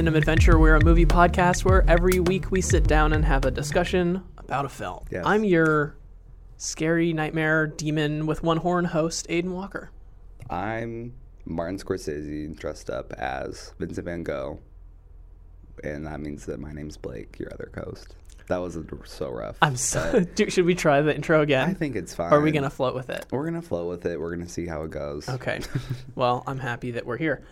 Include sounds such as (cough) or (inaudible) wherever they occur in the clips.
Cinema Adventure. We're a movie podcast where every week we sit down and have a discussion about a film. Yes. I'm your scary nightmare demon with one horn host, Aiden Walker. I'm Martin Scorsese dressed up as Vincent Van Gogh, and that means that my name's Blake, your other host. That was so rough. I'm so. (laughs) Dude, should we try the intro again? I think it's fine. or are we gonna float with it? We're gonna float with it. We're gonna see how it goes. Okay. (laughs) well, I'm happy that we're here.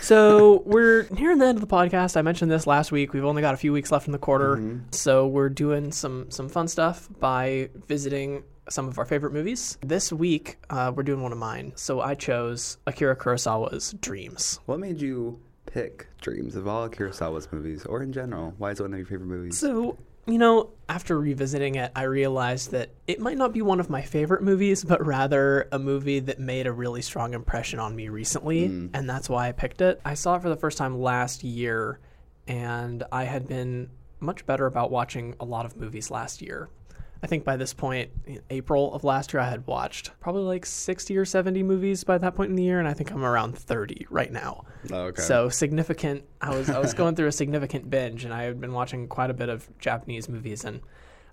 So (laughs) we're nearing the end of the podcast. I mentioned this last week. We've only got a few weeks left in the quarter, so we're doing some some fun stuff by visiting some of our favorite movies. This week, uh, we're doing one of mine. So I chose Akira Kurosawa's Dreams. What made you pick Dreams of all Kurosawa's movies, or in general? Why is it one of your favorite movies? So, you know, after revisiting it, I realized that it might not be one of my favorite movies, but rather a movie that made a really strong impression on me recently, mm. and that's why I picked it. I saw it for the first time last year, and I had been much better about watching a lot of movies last year. I think by this point, in April of last year, I had watched probably like 60 or 70 movies by that point in the year, and I think I'm around 30 right now. Oh, okay. So significant. I was I was going through a significant binge, and I had been watching quite a bit of Japanese movies, and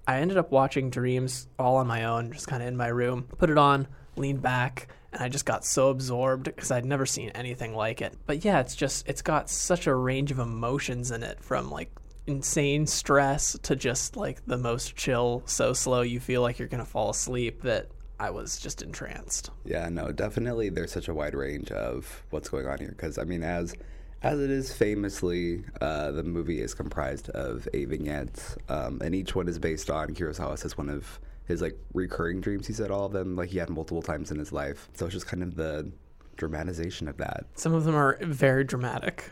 I ended up watching Dreams all on my own, just kind of in my room. Put it on, leaned back, and I just got so absorbed because I'd never seen anything like it. But yeah, it's just it's got such a range of emotions in it, from like insane stress to just like the most chill, so slow you feel like you're gonna fall asleep. That I was just entranced. Yeah, no, definitely. There's such a wide range of what's going on here because I mean, as as it is famously, uh, the movie is comprised of eight vignettes, um, and each one is based on Kurosawa says one of his like recurring dreams. He said all of them like he had multiple times in his life, so it's just kind of the dramatization of that. Some of them are very dramatic.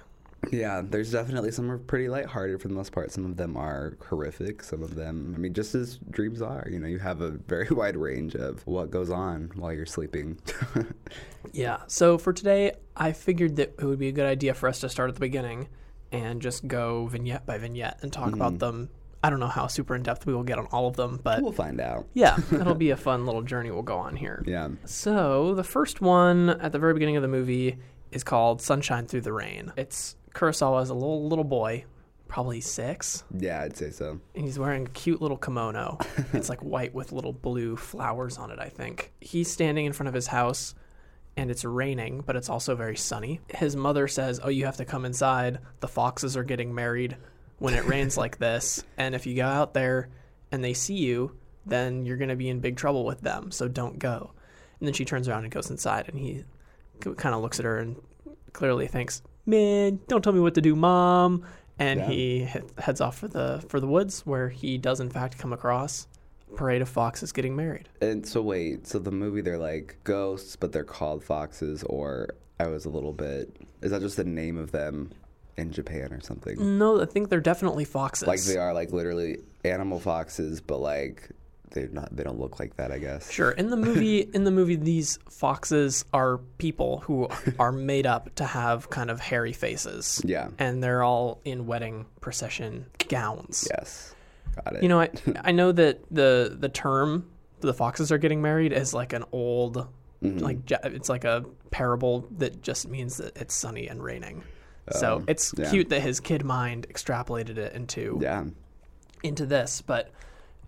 Yeah, there's definitely some are pretty lighthearted for the most part. Some of them are horrific. Some of them, I mean, just as dreams are. You know, you have a very (laughs) wide range of what goes on while you're sleeping. (laughs) Yeah. So for today, I figured that it would be a good idea for us to start at the beginning and just go vignette by vignette and talk about mm. them. I don't know how super in depth we will get on all of them, but we'll find out. (laughs) yeah, it'll be a fun little journey we'll go on here. Yeah. So the first one at the very beginning of the movie is called Sunshine Through the Rain. It's Kurosawa as a little little boy, probably six, Yeah, I'd say so. and he's wearing a cute little kimono. (laughs) it's like white with little blue flowers on it, I think. He's standing in front of his house and it's raining, but it's also very sunny. His mother says, "Oh, you have to come inside. The foxes are getting married when it rains like (laughs) this, and if you go out there and they see you, then you're going to be in big trouble with them. So don't go." And then she turns around and goes inside, and he kind of looks at her and clearly thinks, "Man, don't tell me what to do, mom." And Yeah. he he heads off for the for the woods, where he does in fact come across a parade of foxes getting married. And so wait, so the movie they're like ghosts, but they're called foxes, or I was a little bit. Is that just the name of them in Japan or something? No, I think they're definitely foxes. Like they are like literally animal foxes, but like they're not. They don't look like that. I guess. Sure. In the movie, (laughs) in the movie, these foxes are people who are made up to have kind of hairy faces. Yeah. And they're all in wedding procession gowns. Yes. Got it. You know, I (laughs) I know that the the term the foxes are getting married is like an old Mm-hmm. like it's like a parable that just means that it's sunny and raining. So Um, it's yeah. cute that his kid mind extrapolated it into Yeah. into this, but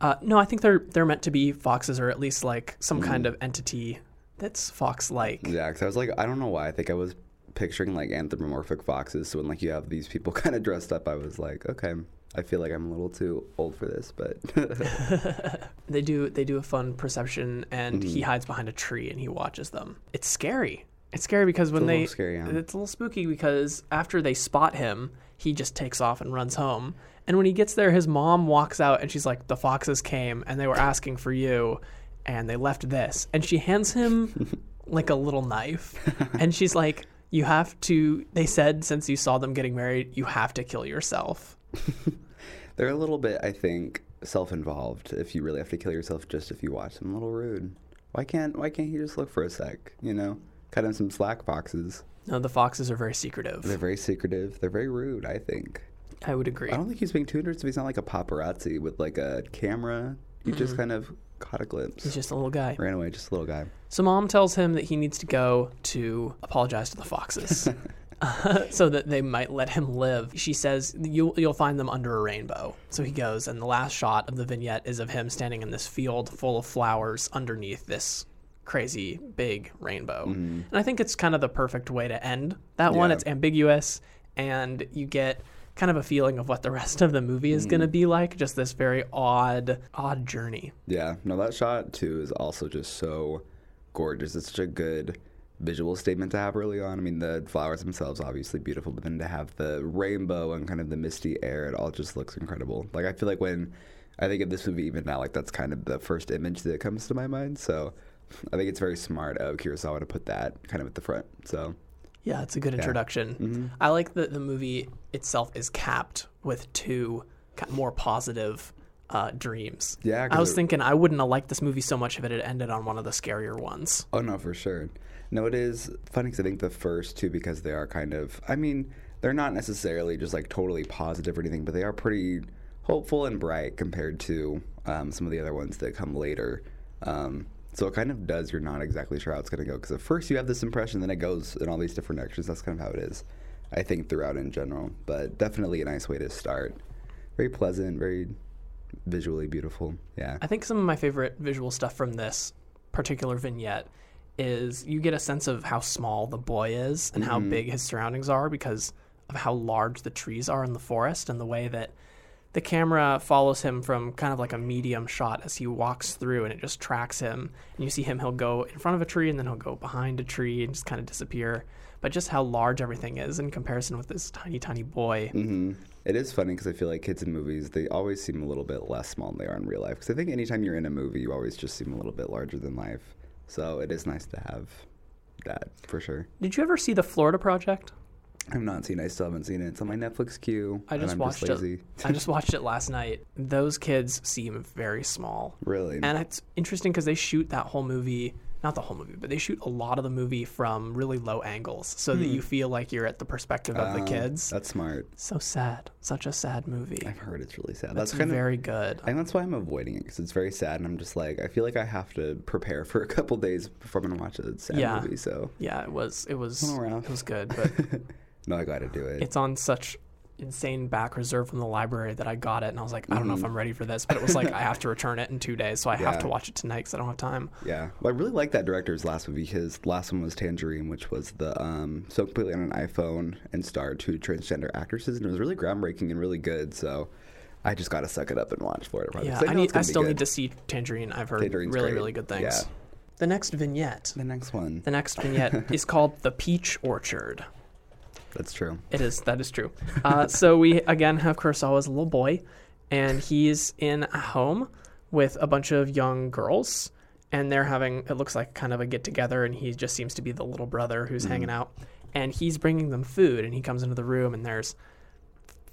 uh, no, I think they're they're meant to be foxes or at least like some kind Mm-hmm. of entity that's fox-like. Yeah. Because I was like, I don't know why. I think I was picturing like anthropomorphic foxes. So when like you have these people (laughs) kind of dressed up, I was like, okay. I feel like I'm a little too old for this, but (laughs) They do they do a fun perception, and Mm-hmm. he hides behind a tree and he watches them. It's scary. It's scary because when a they scary, yeah. it's a little spooky because after they spot him, he just takes off and runs home. And when he gets there, his mom walks out and she's like, "The foxes came and they were asking for you, and they left this." And she hands him (laughs) like a little knife, and she's like, "You have to." They said since you saw them getting married, you have to kill yourself. (laughs) they're a little bit, I think, self-involved. If you really have to kill yourself, just if you watch them, a little rude. Why can't Why can't he just look for a sec? You know, cut him some slack foxes. No, the foxes are very secretive. They're very secretive. They're very rude. I think. I would agree. I don't think he's being too interested. He's not like a paparazzi with like a camera. He just mm-hmm. kind of caught a glimpse. He's just a little guy. Ran away, just a little guy. So mom tells him that he needs to go to apologize to the foxes. (laughs) (laughs) so that they might let him live. She says you'll you'll find them under a rainbow. So he goes, and the last shot of the vignette is of him standing in this field full of flowers underneath this crazy big rainbow. Mm-hmm. And I think it's kind of the perfect way to end that one. It's ambiguous, and you get kind of a feeling of what the rest of the movie is going to mm. be like. Just this very odd, odd journey. Yeah, no, that shot too is also just so gorgeous. It's such a good visual statement to have early on. I mean, the flowers themselves obviously beautiful, but then to have the rainbow and kind of the misty air, it all just looks incredible. Like I feel like when I think of this movie even now, like that's kind of the first image that comes to my mind. So I think it's very smart of Kurosawa to put that kind of at the front. So Yeah, it's a good introduction. I like that the movie itself is capped with two more positive uh, dreams. Yeah, I was it- thinking I wouldn't have liked this movie so much if it had ended on one of the scarier ones. Oh no, for sure. No, it is funny because I think the first two, because they are kind of, I mean, they're not necessarily just like totally positive or anything, but they are pretty hopeful and bright compared to um, some of the other ones that come later. Um, so it kind of does. You're not exactly sure how it's going to go because at first you have this impression, then it goes in all these different directions. That's kind of how it is, I think, throughout in general. But definitely a nice way to start. Very pleasant, very visually beautiful. Yeah. I think some of my favorite visual stuff from this particular vignette is you get a sense of how small the boy is and how mm-hmm. big his surroundings are because of how large the trees are in the forest and the way that the camera follows him from kind of like a medium shot as he walks through and it just tracks him and you see him he'll go in front of a tree and then he'll go behind a tree and just kind of disappear but just how large everything is in comparison with this tiny tiny boy hmm It is funny because I feel like kids in movies they always seem a little bit less small than they are in real life. Because I think anytime you're in a movie, you always just seem a little bit larger than life. So it is nice to have that for sure. did you ever see the florida project I've not seen. it. I still haven't seen it. It's on my Netflix queue. I and just I'm watched just lazy. it. I just (laughs) watched it last night. Those kids seem very small, Really? and it's interesting because they shoot that whole movie. Not the whole movie, but they shoot a lot of the movie from really low angles, so that hmm. you feel like you're at the perspective of the Oh, kids. That's smart. So sad, such a sad movie. I've heard it's really sad. That's That's kind of. very good. And that's why I'm avoiding it because it's very sad, and I'm just like I feel like I have to prepare for a couple days before I'm gonna watch a sad Yeah. movie. So Yeah, it was. It was. It was good, (laughs) but no, I got to do it. it's on such insane back reserve from the library that I got it, and I was like, I don't know if I'm ready for this, but it was like I have to (laughs) return it in two days, so I have to watch it tonight because I don't have time. Yeah, well, I really like that director's last movie. His last one was Tangerine, which was the um, so completely on an iPhone and starred two transgender actresses, and it was really groundbreaking and really good. So I just got to suck it up and watch Florida Project. Yeah, 'cause I know need. I still need to see Tangerine. I've heard Tangerine's really, great. really good things. Yeah. The next vignette. The next one. The next vignette (laughs) is called the Peach Orchard. That's true. It is. That is true. Uh, so we again have Kurosawa as a little boy, and he's in a home with a bunch of young girls, and they're having it looks like kind of a get together, and he just seems to be the little brother who's hanging out, and he's bringing them food, and he comes into the room, and there's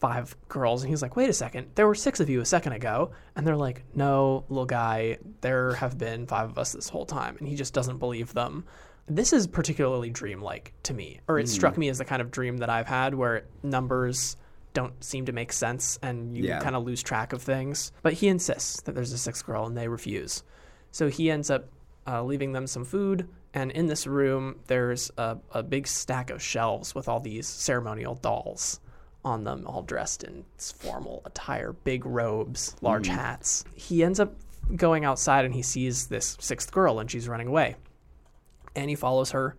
five girls and he's like wait a second there were six of you a second ago and they're like no little guy there have been five of us this whole time and he just doesn't believe them this is particularly dreamlike to me or it struck me as the kind of dream that i've had where numbers don't seem to make sense and you Yeah. kind of lose track of things but he insists that there's a sixth girl and they refuse so he ends up uh, leaving them some food and in this room there's a, a big stack of shelves with all these ceremonial dolls on them, all dressed in formal attire, big robes, large hats. He ends up going outside and he sees this sixth girl and she's running away. And he follows her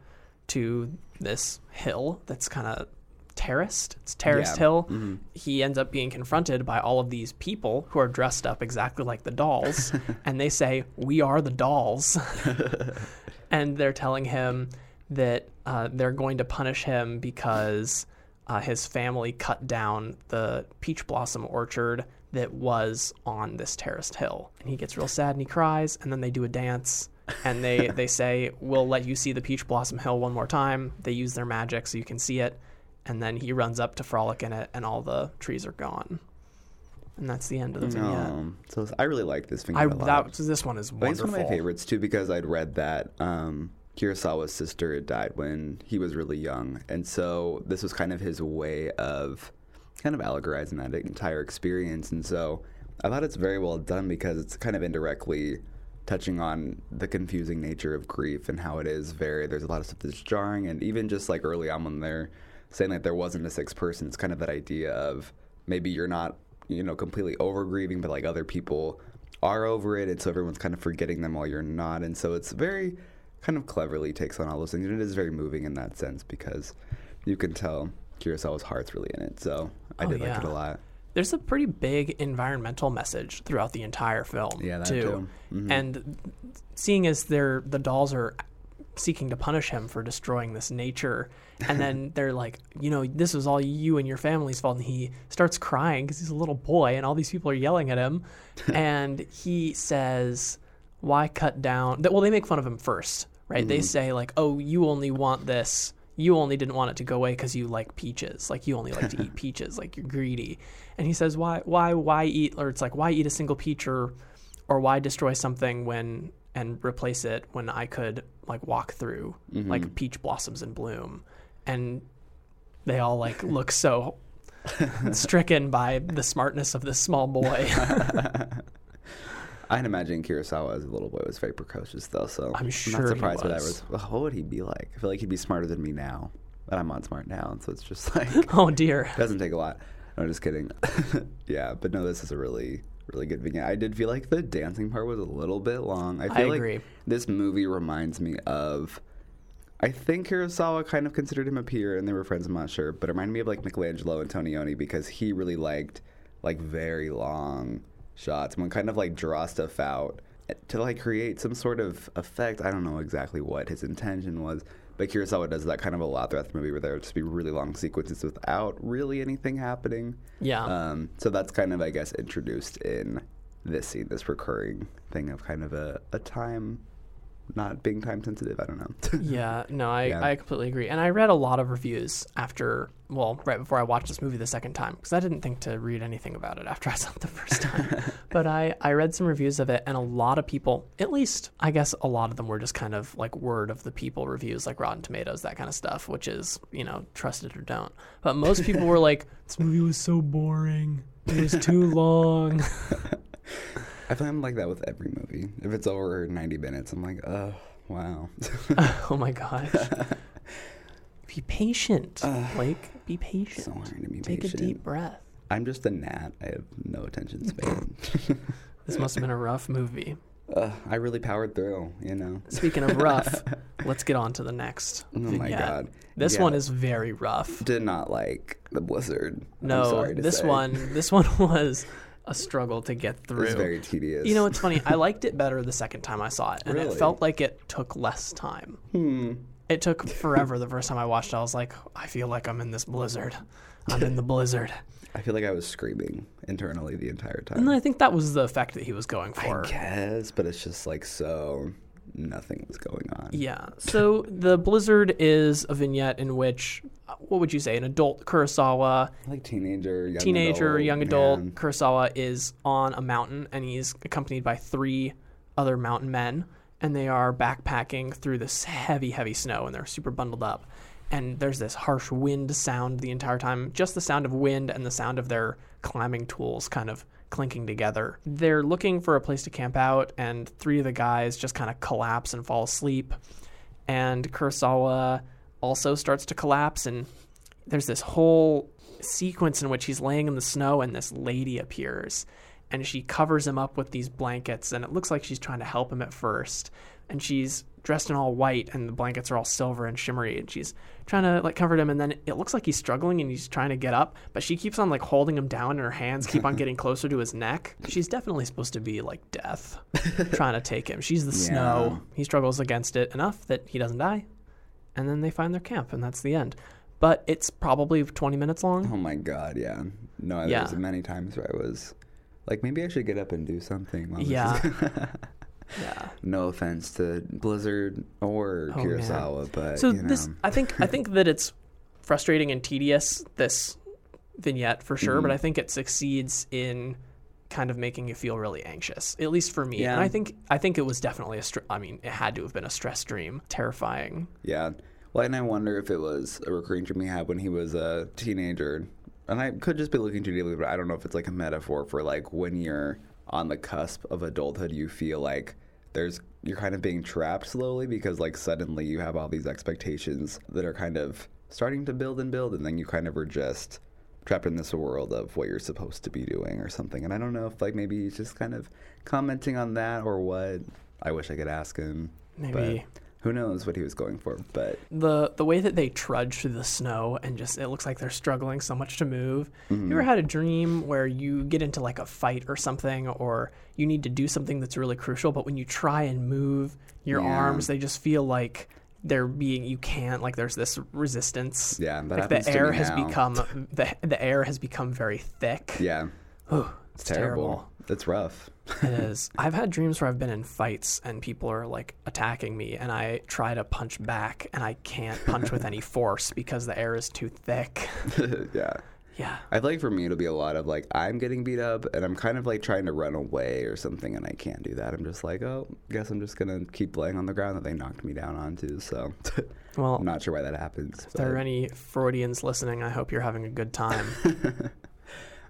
to this hill that's kind of terraced. It's terraced Yeah. hill. He ends up being confronted by all of these people who are dressed up exactly like the dolls. (laughs) and they say, We are the dolls. (laughs) and they're telling him that uh, they're going to punish him because uh, his family cut down the peach blossom orchard that was on this terraced hill. And he gets real sad and he cries, and then they do a dance. And they, they say, We'll let you see the peach blossom hill one more time. They use their magic so you can see it. And then he runs up to frolic in it, and all the trees are gone. And that's the end of the vignette. Um, so I really like this I, vignette a lot. that, this one is I wonderful. it's one of my favorites too because I'd read that um, Kurosawa's sister had died when he was really young, and so this was kind of his way of kind of allegorizing that entire experience. And so I thought it's very well done because it's kind of indirectly touching on the confusing nature of grief and how it is very there's a lot of stuff that's jarring, and even just like early on when they're saying that there wasn't a sixth person. It's kind of that idea of maybe you're not, you know, completely over grieving, but like other people are over it, and so everyone's kind of forgetting them while you're not. And so it's very kind of cleverly takes on all those things, and it is very moving in that sense because you can tell Kurosawa's heart's really in it. So I Oh, did like it a lot. There's a pretty big environmental message throughout the entire film, Yeah, too. too. Mhm. And seeing as they're the dolls are seeking to punish him for destroying this nature, and then (laughs) they're like, you know, this is all you and your family's fault, and he starts crying because he's a little boy, and all these people are yelling at him, (laughs) and he says, "Why cut down?" Well, they make fun of him first, right? They say like, "Oh, you only want this." You only didn't want it to go away because you like peaches. Like you only like to eat (laughs) peaches. Like you're greedy. And he says, "Why, why, why eat?" Or it's like, "Why eat a single peach?" Or, or why destroy something when and replace it when I could like walk through mm-hmm. like peach blossoms in bloom, and they all like look so (laughs) stricken by the smartness of this small boy. (laughs) I'd imagine Kurosawa as a little boy was very precocious, though. So I'm sure not surprised by that. was. What would he be like? I feel like he'd be smarter than me now, but I'm not smart now, and so it's just (laughs) like (laughs) oh dear. It doesn't take a lot. No, just kidding. (laughs) yeah, but no, this is a really, really good vignette. I did feel like the dancing part was a little bit long. I feel like agree. this movie reminds me of. I think Kurosawa kind of considered him a peer, and they were friends. I'm not sure, but it reminded me of like Michelangelo and Antonioni because he really liked like very long shots. One kind of like draw stuff out to like create some sort of effect. I don't know exactly what his intention was, but Kurosawa does that kind of a lot throughout the movie, where there would just be really long sequences without really anything happening. Yeah. Um, so that's kind of, I guess, introduced in this scene, this recurring thing of kind of a, a time not being time sensitive. I don't know. (laughs) Yeah, no, I, Yeah. I completely agree. And I read a lot of reviews after, well, right before I watched this movie the second time, because I didn't think to read anything about it after I saw it the first (laughs) time. but I, I read some reviews of it, and a lot of people, at least I guess a lot of them were just kind of like word of the people reviews, like Rotten Tomatoes, that kind of stuff, which is, you know, trust it or don't. But most people were like, (laughs) this movie was so boring. It was too long. I feel I'm like that with every movie. If it's over 90 minutes, I'm like, oh, wow. (laughs) oh my gosh. (laughs) Be patient, Blake. Be patient. so hard to be Take patient. a deep breath. I'm just a gnat. I have no attention span. (laughs) This must have been a rough movie. uh, I really powered through, you know. Speaking of rough, let's get on to the next. Oh my vignette. God. This Yeah. one is very rough. Did not like the blizzard. I'm No, sorry to this say. one, this one was a struggle to get through. was very tedious. you know, it's funny. I (laughs) liked it better the second time I saw it, and it felt like it took less time. Hmm. It took (laughs) forever the first time I watched. it. I was like, I feel like I'm in this blizzard. I'm in the blizzard. (laughs) I feel like I was screaming internally the entire time. And I think that was the effect that he was going for. I guess, but it's just like so nothing was going on. Yeah. So the blizzard is a vignette in which, what would you say, an adult Kurosawa, Like teenager, young teenager, adult, young adult man. Kurosawa is on a mountain and he's accompanied by three other mountain men and they are backpacking through this heavy, heavy snow and they're super bundled up. And there's this harsh wind sound the entire time, just the sound of wind and the sound of their climbing tools kind of clinking together. They're looking for a place to camp out, and three of the guys just kind of collapse and fall asleep. And Kurosawa also starts to collapse, and there's this whole sequence in which he's laying in the snow and this lady appears and she covers him up with these blankets and it looks like she's trying to help him at first and she's dressed in all white and the blankets are all silver and shimmery and she's trying to like comfort him and then it looks like he's struggling and he's trying to get up but she keeps on like holding him down and her hands keep on (laughs) getting closer to his neck she's definitely supposed to be like death (laughs) trying to take him she's the snow he struggles against it enough that he doesn't die and then they find their camp and that's the end but it's probably 20 minutes long Oh my god, yeah. No, Yeah. there's many times where I was like, maybe I should get up and do something. Yeah. (laughs) yeah no offense to Blizzard or Oh, man. Kurosawa, but so you know, this i think i think that it's (laughs) frustrating and tedious this vignette for sure Mm-hmm. but i think it succeeds in kind of making you feel really anxious at least for me Yeah. and i think i think it was definitely a str- i mean it had to have been a stress dream terrifying yeah. Well, and I wonder if it was a recurring dream he had when he was a teenager. And I could just be looking too deeply, but I don't know if it's like a metaphor for like when you're on the cusp of adulthood, you feel like there's you're kind of being trapped slowly because like suddenly you have all these expectations that are kind of starting to build and build, and then you kind of are just trapped in this world of what you're supposed to be doing or something. And I don't know if like maybe he's just kind of commenting on that or what. I wish I could ask him. Maybe. But who knows what he was going for? But the the way that they trudge through the snow and just it looks like they're struggling so much to move. Mm-hmm. You ever had a dream where you get into like a fight or something or you need to do something that's really crucial but when you try and move your Yeah. arms they just feel like they're being you can't like there's this resistance. Yeah, that like the air has now. become the the air has become very thick. yeah, Ooh, it's terrible. It's rough. It (laughs) is. I've had dreams where I've been in fights and people are like attacking me, and I try to punch back, and I can't punch with any (laughs) force because the air is too thick. (laughs) yeah. Yeah. I like for me it'll be a lot of like I'm getting beat up and I'm kind of like trying to run away or something and I can't do that. I'm just like, oh, guess I'm just gonna keep laying on the ground that they knocked me down onto. So Well, I'm not sure why that happens. if there are any Freudians listening, I hope you're having a good time.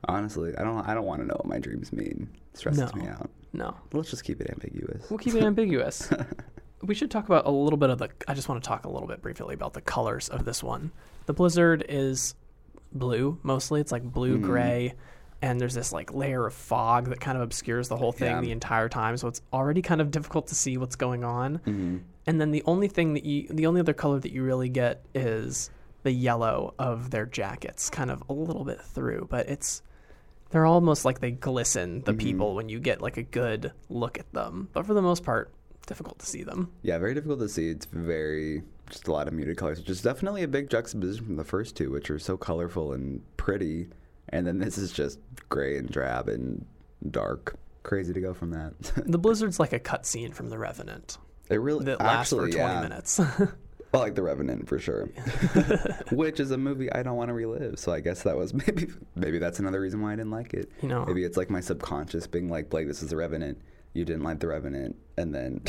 Honestly, I don't I don't want to know what my dreams mean. It stresses No. me out. No, Let's just keep it ambiguous. we'll keep it ambiguous. (laughs) We should talk about a little bit of the. I just want to talk a little bit briefly about the colors of this one. The blizzard is blue mostly. It's like blue Mhm. gray, and there's this like layer of fog that kind of obscures the whole thing Yeah. the entire time. So it's already kind of difficult to see what's going on. hmm And then the only thing that you, the only other color that you really get is the yellow of their jackets, kind of a little bit through, but it's they're almost like they glisten the Mhm. people when you get like a good look at them. But for the most part, difficult to see them. Yeah, very difficult to see. It's very just a lot of muted colors, which is definitely a big juxtaposition from the first two, which are so colorful and pretty. And then this is just gray and drab and dark. Crazy to go from that. (laughs) The blizzard's like a cutscene from The Revenant it really that lasts actually, for 20 yeah. minutes. (laughs) I like The Revenant for sure, (laughs) (laughs) which is a movie I don't want to relive. So I guess that was (laughs) maybe maybe that's another reason why I didn't like it. You know. maybe it's like my subconscious being like, Blake, this is The Revenant. You didn't like The Revenant, and then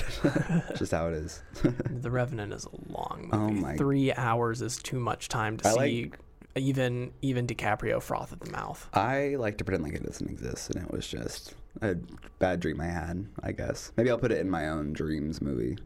just how it is. the Revenant is a long oh movie. Oh my- Three hours is too much time to I see like- even even DiCaprio froth at the mouth. I like to pretend like it doesn't exist, and it was just a bad dream I had. I guess maybe I'll put it in my own dreams movie.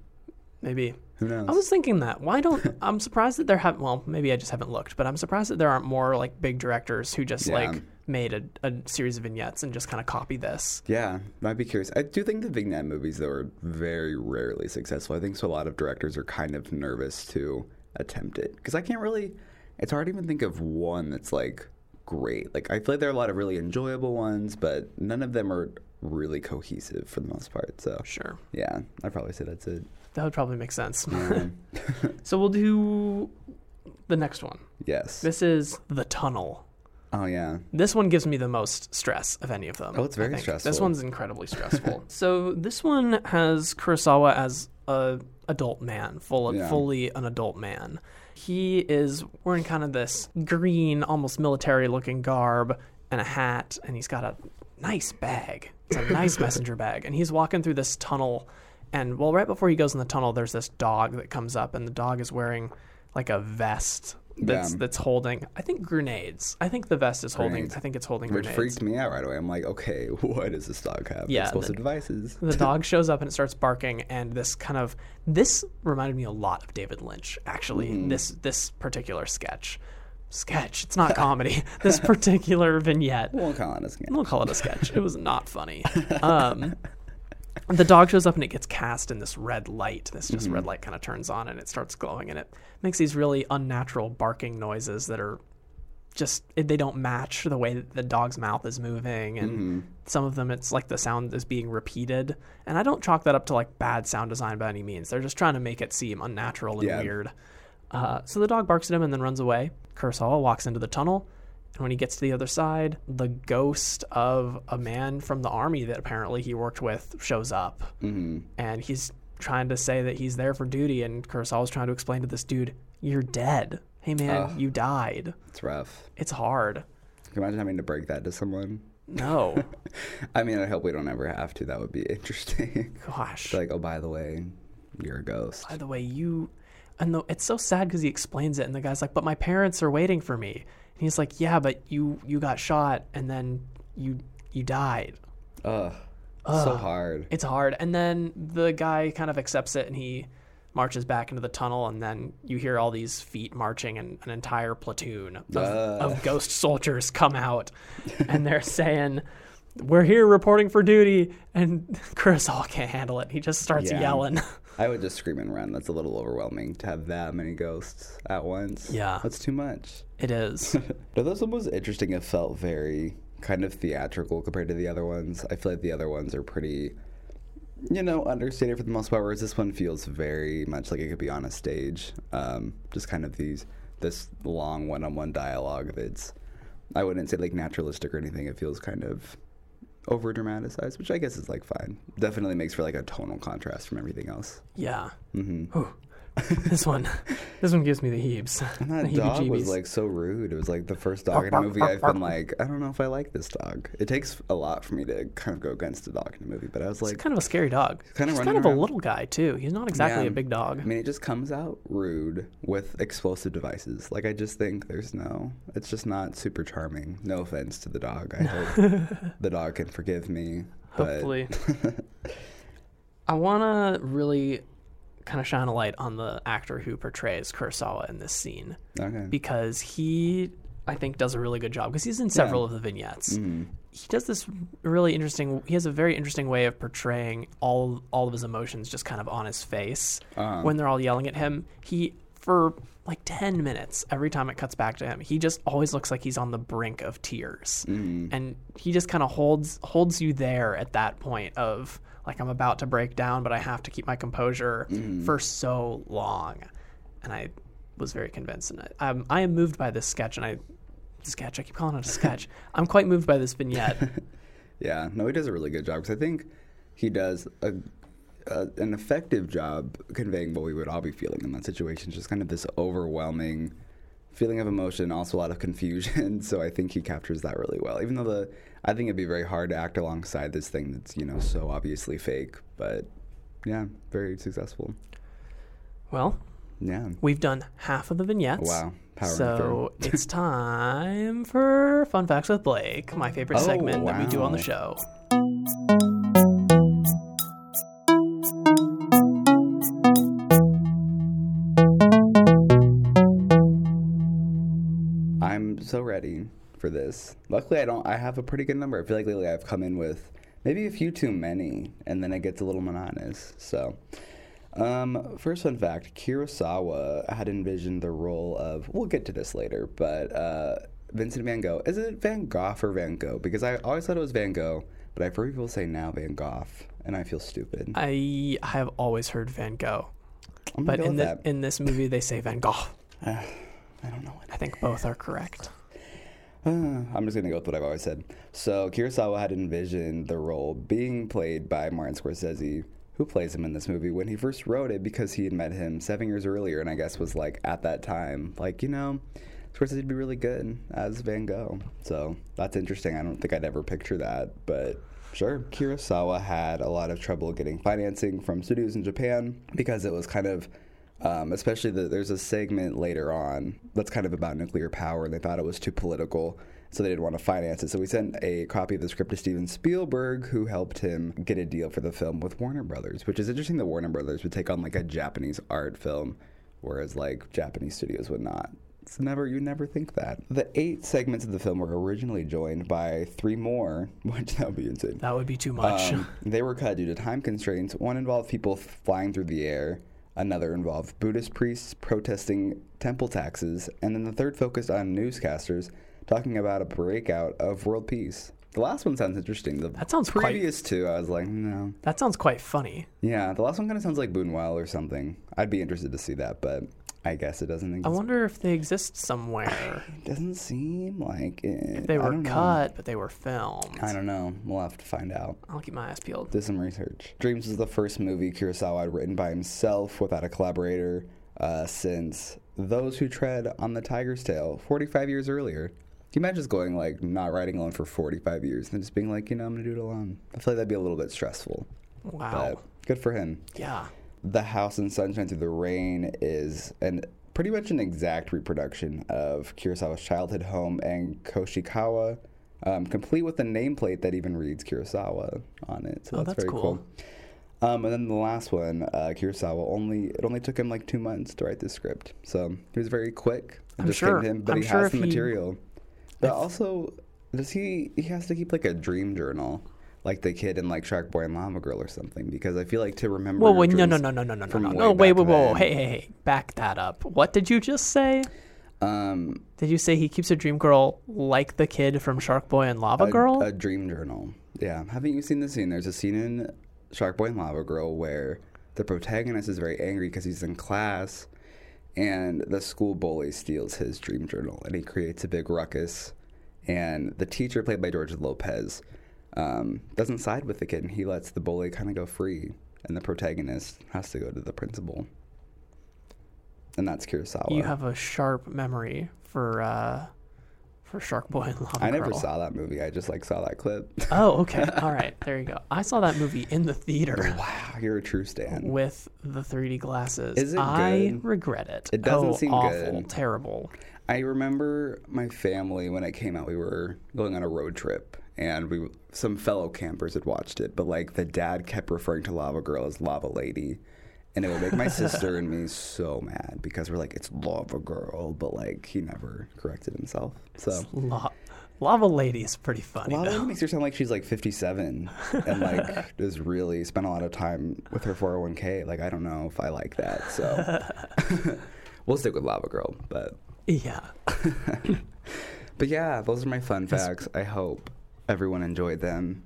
Maybe Who knows? I was thinking that. Why don't (laughs) I'm surprised that there have well, maybe I just haven't looked, but I'm surprised that there aren't more like big directors who just Yeah. like made a, a series of vignettes and just kind of copy this. Yeah, I'd be curious. I do think the vignette movies though are very rarely successful. I think so. A lot of directors are kind of nervous to attempt it because I can't really. It's hard to even think of one that's like great. Like I feel like there are a lot of really enjoyable ones, but none of them are really cohesive for the most part. So Sure. yeah, I'd probably say that's it. That would probably make sense. (laughs) (laughs) So we'll do the next one. yes. This is The Tunnel. Oh yeah. This one gives me the most stress of any of them. Oh, it's very stressful. This one's incredibly stressful. (laughs) so this one has Kurosawa as a adult man, full of, Yeah. fully an adult man. He is wearing kind of this green, almost military-looking garb and a hat, and he's got a nice bag. It's a nice messenger bag, and he's walking through this tunnel. And well, right before he goes in the tunnel, there's this dog that comes up, and the dog is wearing like a vest that's Yeah. that's holding I think grenades. I think the vest is holding Grenades. I think it's holding Which grenades. Which freaked me out right away. I'm like, okay, (laughs) what does this dog have? Yeah, Explosive the- devices. the (laughs) dog shows up and it starts barking and this kind of this reminded me a lot of David Lynch actually Mm-hmm. this this particular sketch sketch it's not comedy (laughs) this particular vignette We won't call it a scam. we'll call it a sketch it was not funny um the dog shows up and it gets cast in this red light this just Mm-hmm. red light kind of turns on and it starts glowing and it makes these really unnatural barking noises that are just they don't match the way that the dog's mouth is moving and Mm-hmm. some of them it's like the sound is being repeated and i don't chalk that up to like bad sound design by any means they're just trying to make it seem unnatural and Yeah. weird uh, so the dog barks at him and then runs away kurosawa walks into the tunnel and when he gets to the other side the ghost of a man from the army that apparently he worked with shows up hmm and he's trying to say that he's there for duty and kurosawa's trying to explain to this dude you're dead hey man Ugh. you died It's rough. it's hard Can you imagine having to break that to someone? no (laughs) I mean, I hope we don't ever have to. That would be interesting. gosh like, oh, by the way, you're a ghost. by the way, you, and the, it's so sad because he explains it, and the guy's like, "But my parents are waiting for me." And he's like, "Yeah, but you you got shot, and then you you died." Ugh. So hard. It's hard. And then the guy kind of accepts it, and he marches back into the tunnel, and then you hear all these feet marching, and an entire platoon of, of ghost soldiers come out, and they're (laughs) saying, "We're here reporting for duty," and (laughs) Kurosawa can't handle it. He just starts Yeah. yelling. I would just scream and run. That's a little overwhelming to have that many ghosts at once. Yeah. That's too much. It is. But this one was interesting. It felt very kind of theatrical compared to the other ones. I feel like the other ones are pretty, you know, understated for the most part. Whereas this one feels very much like it could be on a stage. Um, just kind of these this long one-on-one dialogue that's I wouldn't say like naturalistic or anything. It feels kind of over dramatized, which I guess is like fine. Definitely makes for like a tonal contrast from everything else. Yeah. hmm Whew. This one, this one gives me the heebs. (laughs) And that the dog was like so rude. It was like the first dog in a movie I've been like, I don't know if I like this dog. It takes a lot for me to kind of go against a dog in a movie, but I was He's like, kind of a scary dog. kinda He's running kind of a little guy too. He's not exactly Yeah. a big dog. I mean, it just comes out rude with explosive devices. Like, I just think there's no, it's just not super charming. No offense to the dog. I hope (laughs) the dog can forgive me. But Hopefully. (laughs) I want to really kind of shine a light on the actor who portrays Kurosawa in this scene okay. because he, I think, does a really good job because he's in several of the vignettes. Mhm. He does this really interesting. He has a very interesting way of portraying all all of his emotions just kind of on his face Uh-huh. when they're all yelling at him. He for like 10 minutes every time it cuts back to him he just always looks like he's on the brink of tears Mhm. and he just kind of holds holds you there at that point of like I'm about to break down, but I have to keep my composure for so long, and I was very convinced. And I, um, I am moved by this sketch, and I sketch. I keep calling it a sketch. (laughs) I'm quite moved by this vignette. (laughs) Yeah, no, he does a really good job because I think he does a, a an effective job conveying what we would all be feeling in that situation. Just kind of this overwhelming feeling of emotion, also a lot of confusion. (laughs) so I think he captures that really well. Even though the, I think it'd be very hard to act alongside this thing that's you know so obviously fake, but yeah, very successful. well, Yeah. we've done half of the vignettes. Wow. Powering so (laughs) it's time for Fun Facts with Blake, my favorite Oh, segment that we do on the show. I'm so ready for this. Luckily, I don't. I have a pretty good number. I feel like lately I've come in with maybe a few too many, and then it gets a little monotonous. So, um, first fun fact: Kurosawa had envisioned the role of. We'll get to this later, but uh, Vincent Van Gogh. Is it Van Gogh or Van Gogh? Because I always thought it was Van Gogh, but I've heard people say now Van Gogh, and I feel stupid. I have always heard Van Gogh, but go in the, in this movie they say Van Gogh. (sighs) I don't know what I think both are correct. (sighs) I'm just gonna go with what I've always said. So Kurosawa had envisioned the role being played by Martin Scorsese, who plays him in this movie, when he first wrote it because he had met him seven years earlier, and I guess was like at that time, like you know, Scorsese would be really good as Van Gogh. So that's interesting. I don't think I'd ever picture that, but. Sure. Kurosawa had a lot of trouble getting financing from studios in Japan because it was kind of um, especially the, there's a segment later on that's kind of about nuclear power, and they thought it was too political, so they didn't want to finance it. So we sent a copy of the script to Steven Spielberg, who helped him get a deal for the film with Warner Brothers, which is interesting that Warner Brothers would take on like a Japanese art film, whereas like Japanese studios would not. It's never you never think that. The eight segments of the film were originally joined by three more, (laughs) which that would be insane. That would be too much. Um, they were cut due to time constraints. One involved people flying through the air. Another involved Buddhist priests protesting temple taxes. And then the third focused on newscasters talking about a breakout of world peace. The last one sounds interesting. The That sounds quite- previous two, I was like, no. that sounds quite funny. Yeah, the last one kind of sounds like Boonwell or something. I'd be interested to see that, but I guess it doesn't exist. I wonder if they exist somewhere. (sighs) It doesn't seem like it. They were don't know. cut, but they were filmed. I don't know. We'll have to find out. I'll keep my eyes peeled. did some research. Dreams is the first movie Kurosawa had written by himself without a collaborator uh, since Those Who Tread on the Tiger's Tail 45 years earlier. Can you imagine just going like not writing alone for 45 years and just being like, you know, I'm gonna do it alone? I feel like that'd be a little bit stressful. Wow. But good for him. Yeah. The House in Sunshine Through the Rain is an pretty much an exact reproduction of Kurosawa's childhood home and Koishikawa, um, complete with a nameplate that even reads Kurosawa on it. So Oh, that's, that's very cool. cool. Um, and then the last one, uh, Kurosawa, only it only took him like two months to write the script, so he was very quick. It I'm just sure- him, but I'm he sure has the he- material. But if- also, does he? He has to keep like a dream journal, like the kid in like Shark Boy and Llama Girl or something, because I feel like to remember. Whoa, wait, no, no, no, no, no, no, no, no, no. Wait, wait, whoa, hey, hey, hey, back that up. What did you just say? Um, Did you say he keeps a dream girl like the kid from Shark Boy and Lava a, Girl? a dream journal. Yeah, haven't you seen the scene? There's a scene in Shark Boy and Lava Girl where the protagonist is very angry because he's in class, and the school bully steals his dream journal, and he creates a big ruckus. And the teacher, played by George Lopez, um, doesn't side with the kid, and he lets the bully kind of go free, and the protagonist has to go to the principal. And that's Kurosawa. you have a sharp memory for uh, for Shark Boy and Lava I never Girl. saw that movie. I just like saw that clip. Oh, okay. (laughs) All right. There you go. I saw that movie in the theater wow, you're a true stan. with the 3D glasses. Is it I good? regret it. It doesn't oh, seem awful, good. terrible. I remember my family when it came out. We were going on a road trip, and we some fellow campers had watched it. But like the dad kept referring to Lava Girl as Lava Lady, and it would make my sister and me so mad because we're like it's Lava Girl, but like he never corrected himself. So La- Lava Lady is pretty funny Lava though. Lady makes her sound like she's like 57 and like (laughs) does really spent a lot of time with her 401k. Like I don't know if I like that. So (laughs) (laughs) we'll stick with Lava Girl, but. Yeah. But yeah, those are my fun facts. I hope everyone enjoyed them.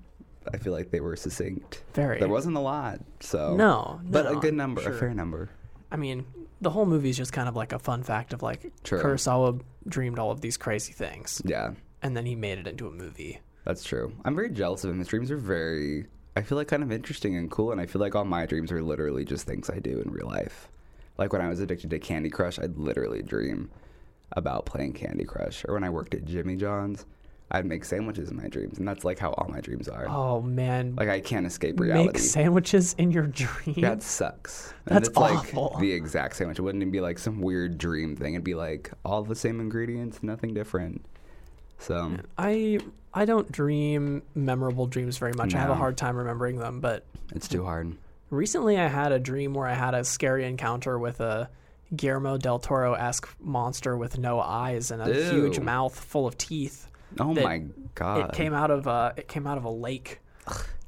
I feel like they were succinct. Very. There wasn't a lot, so No, but a good number, sure. a fair number. I mean, the whole movie is just kind of like a fun fact of like True. Kurosawa dreamed all of these crazy things, Yeah, and then he made it into a movie. that's true. I'm very jealous of him. His dreams are very, I feel like kind of interesting and cool, and I feel like all my dreams are literally just things I do in real life. Like when I was addicted to Candy Crush, I'd literally dream about playing Candy Crush, or when I worked at Jimmy John's, I'd make sandwiches in my dreams, and that's like how all my dreams are. Oh man, Like I can't escape reality. make sandwiches in your dream. That sucks. And That's it's like awful. the exact sandwich. It wouldn't even be like some weird dream thing. It'd be like all the same ingredients, nothing different. So I I don't dream memorable dreams very much. I have a hard time remembering them, but it's too hard. recently I had a dream where I had a scary encounter with a Guillermo del Toro esque monster with no eyes and a huge mouth full of teeth. Oh my god. It came out of a it came out of a lake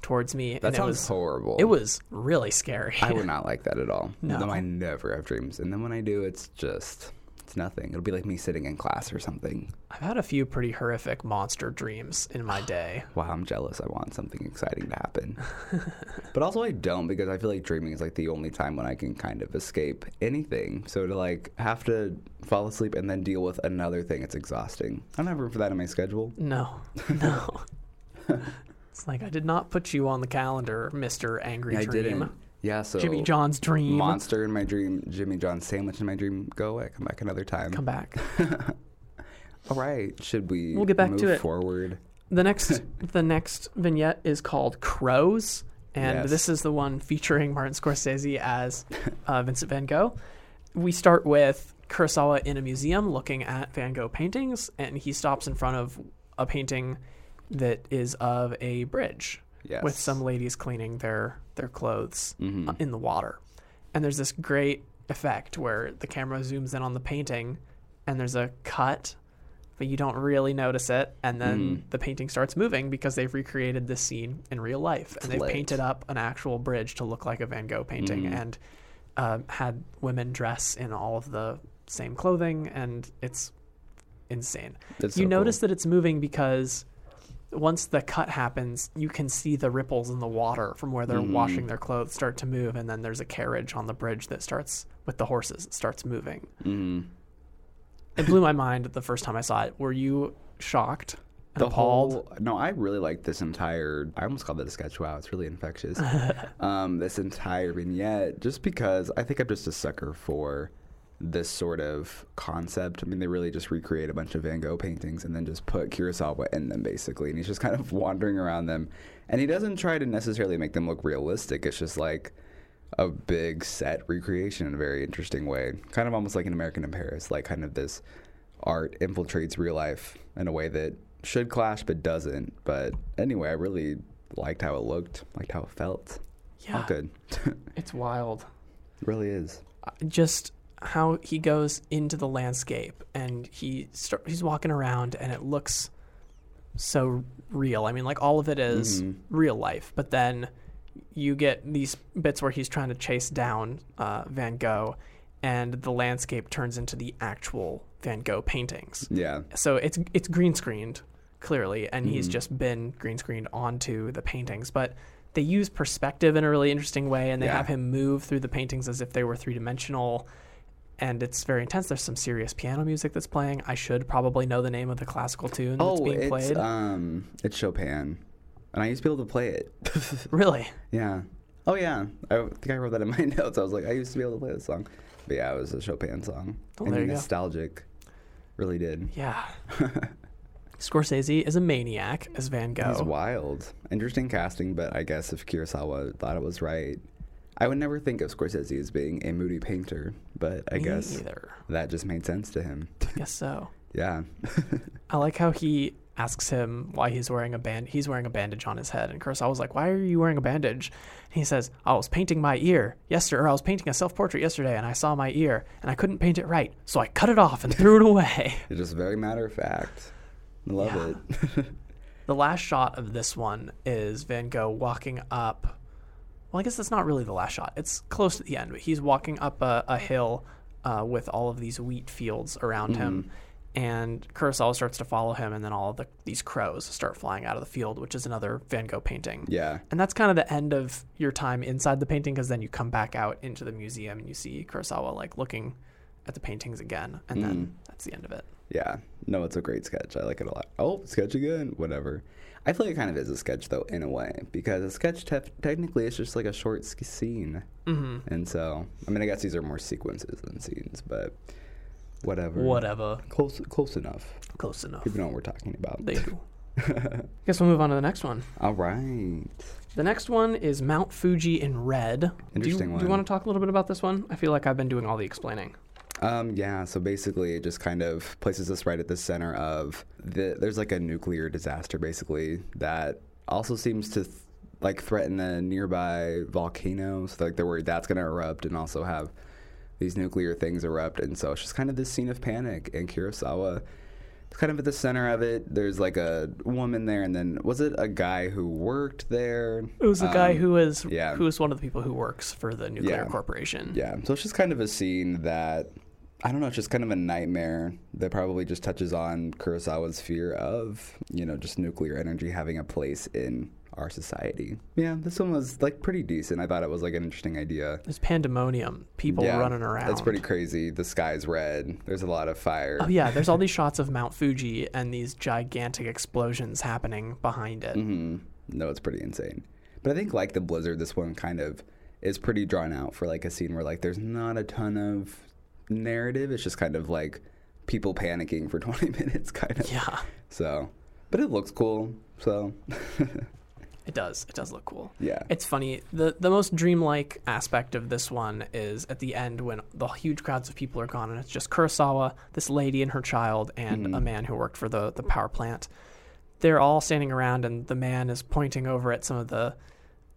towards me, that and it sounds was horrible. it was really scary. I (laughs) would not like that at all. No. I never have dreams. And then when I do, it's just it's nothing. It'll be like me sitting in class or something. I've had a few pretty horrific monster dreams in my (sighs) day. Wow, I'm jealous. I want something exciting to happen. (laughs) but also I don't because I feel like dreaming is like the only time when I can kind of escape anything. So to like have to fall asleep and then deal with another thing, it's exhausting. I don't have room for that in my schedule. No, (laughs) no. it's like I did not put you on the calendar, Mister Angry I Dream. didn't. Yeah, so Jimmy John's dream. monster in my dream, Jimmy John sandwich in my dream. Go away. Come back another time. Come back. (laughs) All right. Should we? We'll get back move to it. Forward. The next (laughs) the next vignette is called Crows, and Yes. this is the one featuring Martin Scorsese as uh, Vincent Van Gogh. We start with Kurosawa in a museum looking at Van Gogh paintings, and he stops in front of a painting that is of a bridge Yes. with some ladies cleaning their their clothes Mhm. uh, in the water. And there's this great effect where the camera zooms in on the painting and there's a cut, but you don't really notice it. And then Mhm. the painting starts moving because they've recreated this scene in real life. And they've painted up an actual bridge to look like a Van Gogh painting Mhm. and uh, had women dress in all of the same clothing. And it's insane That's you so notice cool. that it's moving because once the cut happens, you can see the ripples in the water from where they're Mhm. washing their clothes start to move, and then there's a carriage on the bridge that starts with the horses. Starts moving. Mhm. It blew my mind the first time I saw it. Were you shocked the appalled? whole no i really like this entire i almost called it a sketch wow it's really infectious (laughs) um, this entire vignette just because i think i'm just a sucker for this sort of concept i mean they really just recreate a bunch of van gogh paintings and then just put kurosawa in them basically and he's just kind of (laughs) wandering around them and he doesn't try to necessarily make them look realistic it's just like a big set recreation in a very interesting way kind of almost like an american in paris like kind of this art infiltrates real life in a way that should clash but doesn't. But anyway, I really liked how it looked, liked how it felt. Yeah. All good. (laughs) It's wild. really is. Uh, Just how he goes into the landscape and he start, he's walking around and it looks so real. I mean, like all of it is Mhm. real life, but then you get these bits where he's trying to chase down uh, Van Gogh, and the landscape turns into the actual Van Gogh paintings. Yeah. So it's it's green screened clearly, and he's Mhm. just been green screened onto the paintings, but. They use perspective in a really interesting way, and they Yeah. have him move through the paintings as if they were three dimensional and it's very intense. There's some serious piano music that's playing. I should probably know the name of the classical tune that's Oh, being it's played. um, it's Chopin, and I used to be able to play it. (laughs) (laughs) really? yeah. Oh yeah. I think I wrote that in my (laughs) notes. I was like, I used to be able to play this song. But yeah, it was a Chopin song. Oh, and there you go. nostalgic. Really did. Yeah. Scorsese is a maniac as Van Gogh. He's wild. Interesting casting, but I guess if Kurosawa thought it was right, I would never think of Scorsese as being a moody painter. But I Me guess either. that just made sense to him. I guess so. (laughs) yeah. (laughs) I like how he asks him why he's wearing a band. He's wearing a bandage on his head, and Kurosawa was like, "Why are you wearing a bandage?" And he says, "I was painting my ear yesterday, or I was painting a self-portrait yesterday, and I saw my ear, and I couldn't paint it right, so I cut it off and threw it (laughs) away." it's just very matter of fact. Love Yeah. it. The last shot of this one is Van Gogh walking up. Well, I guess that's not really the last shot. It's close to the end, but he's walking up a, a hill uh, with all of these wheat fields around him. And Kurosawa starts to follow him, and then all of the, these crows start flying out of the field, which is another Van Gogh painting. yeah. And that's kind of the end of your time inside the painting, because then you come back out into the museum and you see Kurosawa like looking at the paintings again, and then that's the end of it. Yeah. No, it's a great sketch. I like it a lot. Oh, sketch again. Whatever. I feel like it kind of is a sketch, though, in a way, because a sketch tef- technically is just like a short s- scene. hmm And so, I mean, I guess these are more sequences than scenes, but whatever. Whatever. Close, close enough. Close enough. People know what we're talking about. They do. I (laughs) Guess we'll move on to the next one. All right. The next one is Mount Fuji in red. Do you, Interesting do you want to talk a little bit about this one? I feel like I've been doing all the explaining. Um, yeah, so basically it just kind of places us right at the center of the there's like a nuclear disaster basically that also seems to th- like threaten a nearby volcano. So like they're worried that's gonna erupt and also have these nuclear things erupt and so it's just kind of this scene of panic and Kurosawa kind of at the center of it. There's like a woman there and then was it a guy who worked there? It was a guy Um, who is yeah. who is one of the people who works for the nuclear Yeah. corporation. Yeah, so it's just kind of a scene that I don't know, it's just kind of a nightmare that probably just touches on Kurosawa's fear of, you know, just nuclear energy having a place in our society. Yeah, this one was like pretty decent. I thought it was like an interesting idea. There's pandemonium, people yeah, running around. That's pretty crazy. The sky's red. There's a lot of fire. Oh yeah, there's all (laughs) these shots of Mount Fuji and these gigantic explosions happening behind it. hmm No, it's pretty insane. But I think like the blizzard, this one kind of is pretty drawn out for like a scene where like there's not a ton of narrative. It's just kind of like people panicking for (laughs) 20 minutes, kind of. Yeah, So, but it looks cool. So, (laughs) it does. It does look cool. yeah. It's funny. the The most dreamlike aspect of this one is at the end when the huge crowds of people are gone, and it's just Kurosawa, this lady and her child, and Mm-hmm. a man who worked for the the power plant. They're all standing around, and the man is pointing over at some of the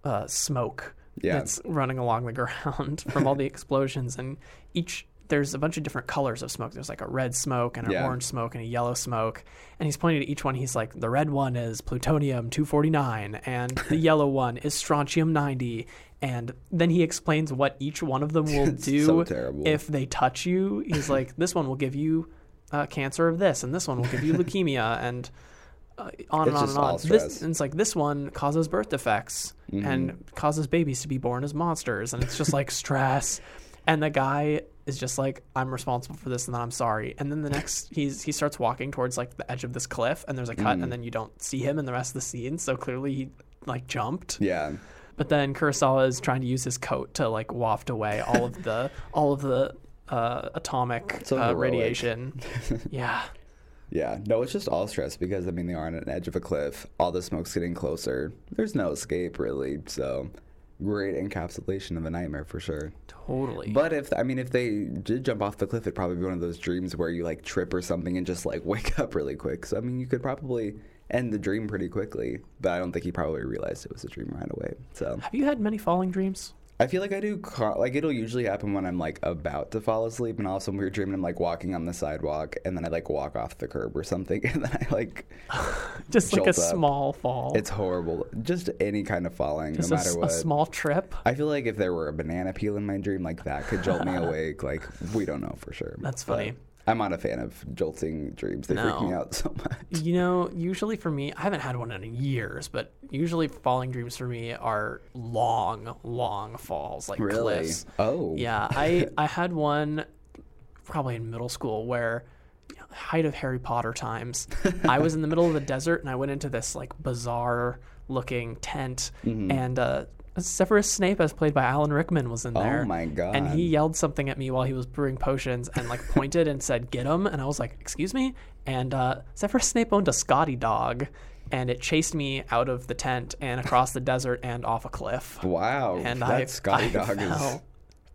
uh, smoke Yeah. that's running along the (laughs) ground from all the explosions, and each. There's a bunch of different colors of smoke. There's like a red smoke and an Yeah. orange smoke and a yellow smoke. And he's pointing at each one. He's like, the red one is plutonium 249, and (laughs) the yellow one is strontium 90. And then he explains what each one of them will (laughs) do so if they touch you. He's like, (laughs) this one will give you uh, cancer of this, and this one will give you leukemia, and uh, on and on and on. This, and it's like this one causes birth defects Mm-hmm. and causes babies to be born as monsters, and it's just like stress. And the guy is just like, I'm responsible for this, and then I'm sorry. And then the next, (laughs) he's he starts walking towards like the edge of this cliff, and there's a cut, Mm-hmm. and then you don't see him in the rest of the scene. So clearly he like jumped. yeah. But then Kurosawa is trying to use his coat to like waft away all of the (laughs) all of the uh, atomic So uh, radiation. (laughs) yeah, Yeah, no, it's just all stress because I mean they are on an edge of a cliff. All the smoke's getting closer. There's no escape really. So, great encapsulation of a nightmare for sure. totally. But if I mean if they did jump off the cliff, it'd probably be one of those dreams where you like trip or something and just like (laughs) wake up really quick. So I mean you could probably end the dream pretty quickly. But I don't think he probably realized it was a dream right away. So Have you had many falling dreams? I feel like I do. Like it'll usually happen when I'm like about to fall asleep, and all of a sudden we're dreaming I'm like walking on the sidewalk, and then I like walk off the curb or something, (laughs) and then I like (laughs) Just like a up. small fall. it's horrible. Just any kind of falling, Just no matter a what. A small trip. I feel like if there were a banana peel in my dream, like that could jolt me (laughs) awake. Like we don't know for sure. That's But funny. I'm not a fan of jolting dreams. They freak me out so much. You know, usually for me, I haven't had one in years, but usually falling dreams for me are long, long falls, like Really? cliffs. Oh. Yeah, I (laughs) I had one probably in middle school where you know, height of Harry Potter times. I was in the middle of the desert and I went into this like bizarre looking tent (laughs) Mm-hmm. and uh Severus Snape, as played by Alan Rickman, was in Oh there. my god. And he yelled something at me while he was brewing potions and like pointed and said, "Get him!" And I was like, "Excuse me." And uh, Severus Snape owned a Scotty dog, and it chased me out of the tent and across the desert and off a cliff. Wow. And that I- Scotty I dog is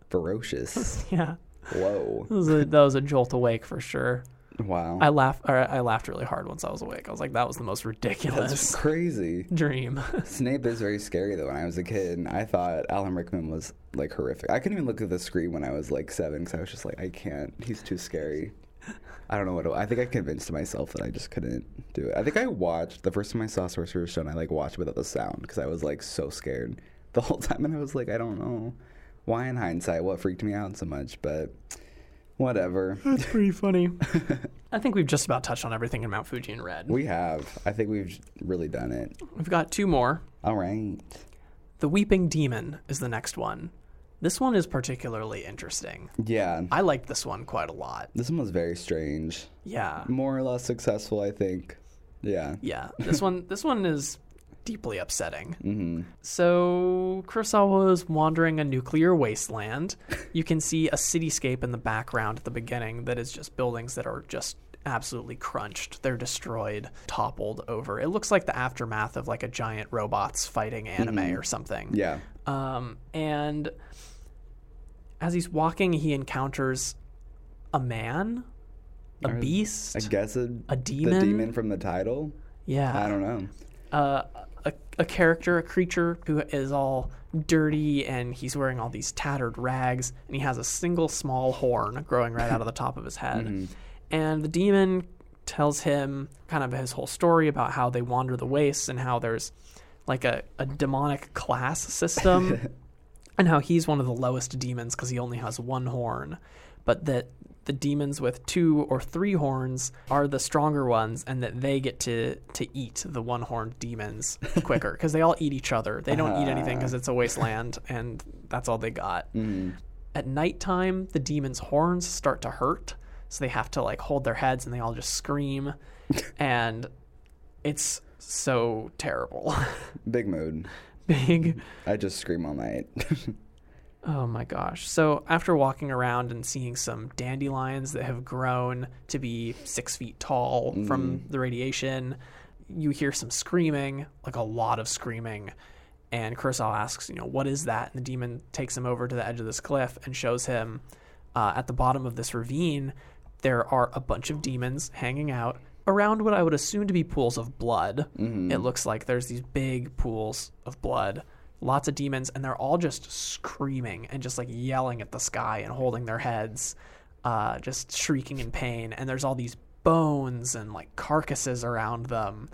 ferocious. (laughs) Yeah, Whoa. that was a, that was a jolt awake for sure. Wow. I laughed. I laughed really hard once I was awake. I was like, "That was the most That's ridiculous crazy. (laughs) dream." (laughs) Snape is very scary though. When I was a kid, I thought Alan Rickman was like horrific. I couldn't even look at the screen when I was like seven because I was just like, I can't. He's too scary. I don't know what. I think I convinced myself that I just couldn't do it. I think I watched the first time I saw Sorcerer's Stone. I like watched without the sound because I was like so scared (laughs) the whole time, and I was like, I don't know why in hindsight what freaked me out so much, but whatever. That's pretty funny. (laughs) I think we've just about touched on everything in Mount Fuji in red. we have. I think we've really done it. We've got two more. All right. The Weeping Demon is the next one. This one is particularly interesting. Yeah. I liked this one quite a lot. This one was very strange. Yeah. more or less successful, I think. Yeah. Yeah. This one this one is deeply upsetting. hmm So Kurosawa is wandering a nuclear wasteland. (laughs) You can see a cityscape in the background at the beginning that is just buildings that are just absolutely crunched. They're destroyed, toppled over. It looks like the aftermath of like a giant robots fighting anime or something. Yeah. Um, and as he's walking, he encounters a man, a beast, I guess a, a demon. the demon from the title. Yeah, I don't know. uh, a, character, a creature who is all dirty and he's wearing all these tattered rags and he has a single small horn growing right out of the top of his (laughs) head. Mm-hmm. And the demon tells him kind of his whole story about how they wander the wastes and how there's like a, a demonic class system (laughs) and how he's one of the lowest demons because he only has one horn, but that the demons with two or three horns are the stronger ones, and that they get to to eat the one horned demons (laughs) quicker because they all eat each other. They don't eat anything because it's a wasteland, and that's all they got. Mm-hmm. At nighttime, the demons' horns start to hurt, so they have to like hold their heads, and they all just scream, (laughs) and it's so terrible. Big mood. (laughs) Big I just scream all night. Oh my gosh. So, after walking around and seeing some dandelions that have grown to be six feet tall from the radiation, you hear some screaming, like a lot of screaming. And Kurosawa asks, you know, what is that? And the demon takes him over to the edge of this cliff and shows him uh, at the bottom of this ravine, there are a bunch of demons hanging out around what I would assume to be pools of blood. It looks like there's these big pools of blood lots of demons and they're all just screaming and just like yelling at the sky and holding their heads uh, just shrieking in pain and there's all these bones and like carcasses around them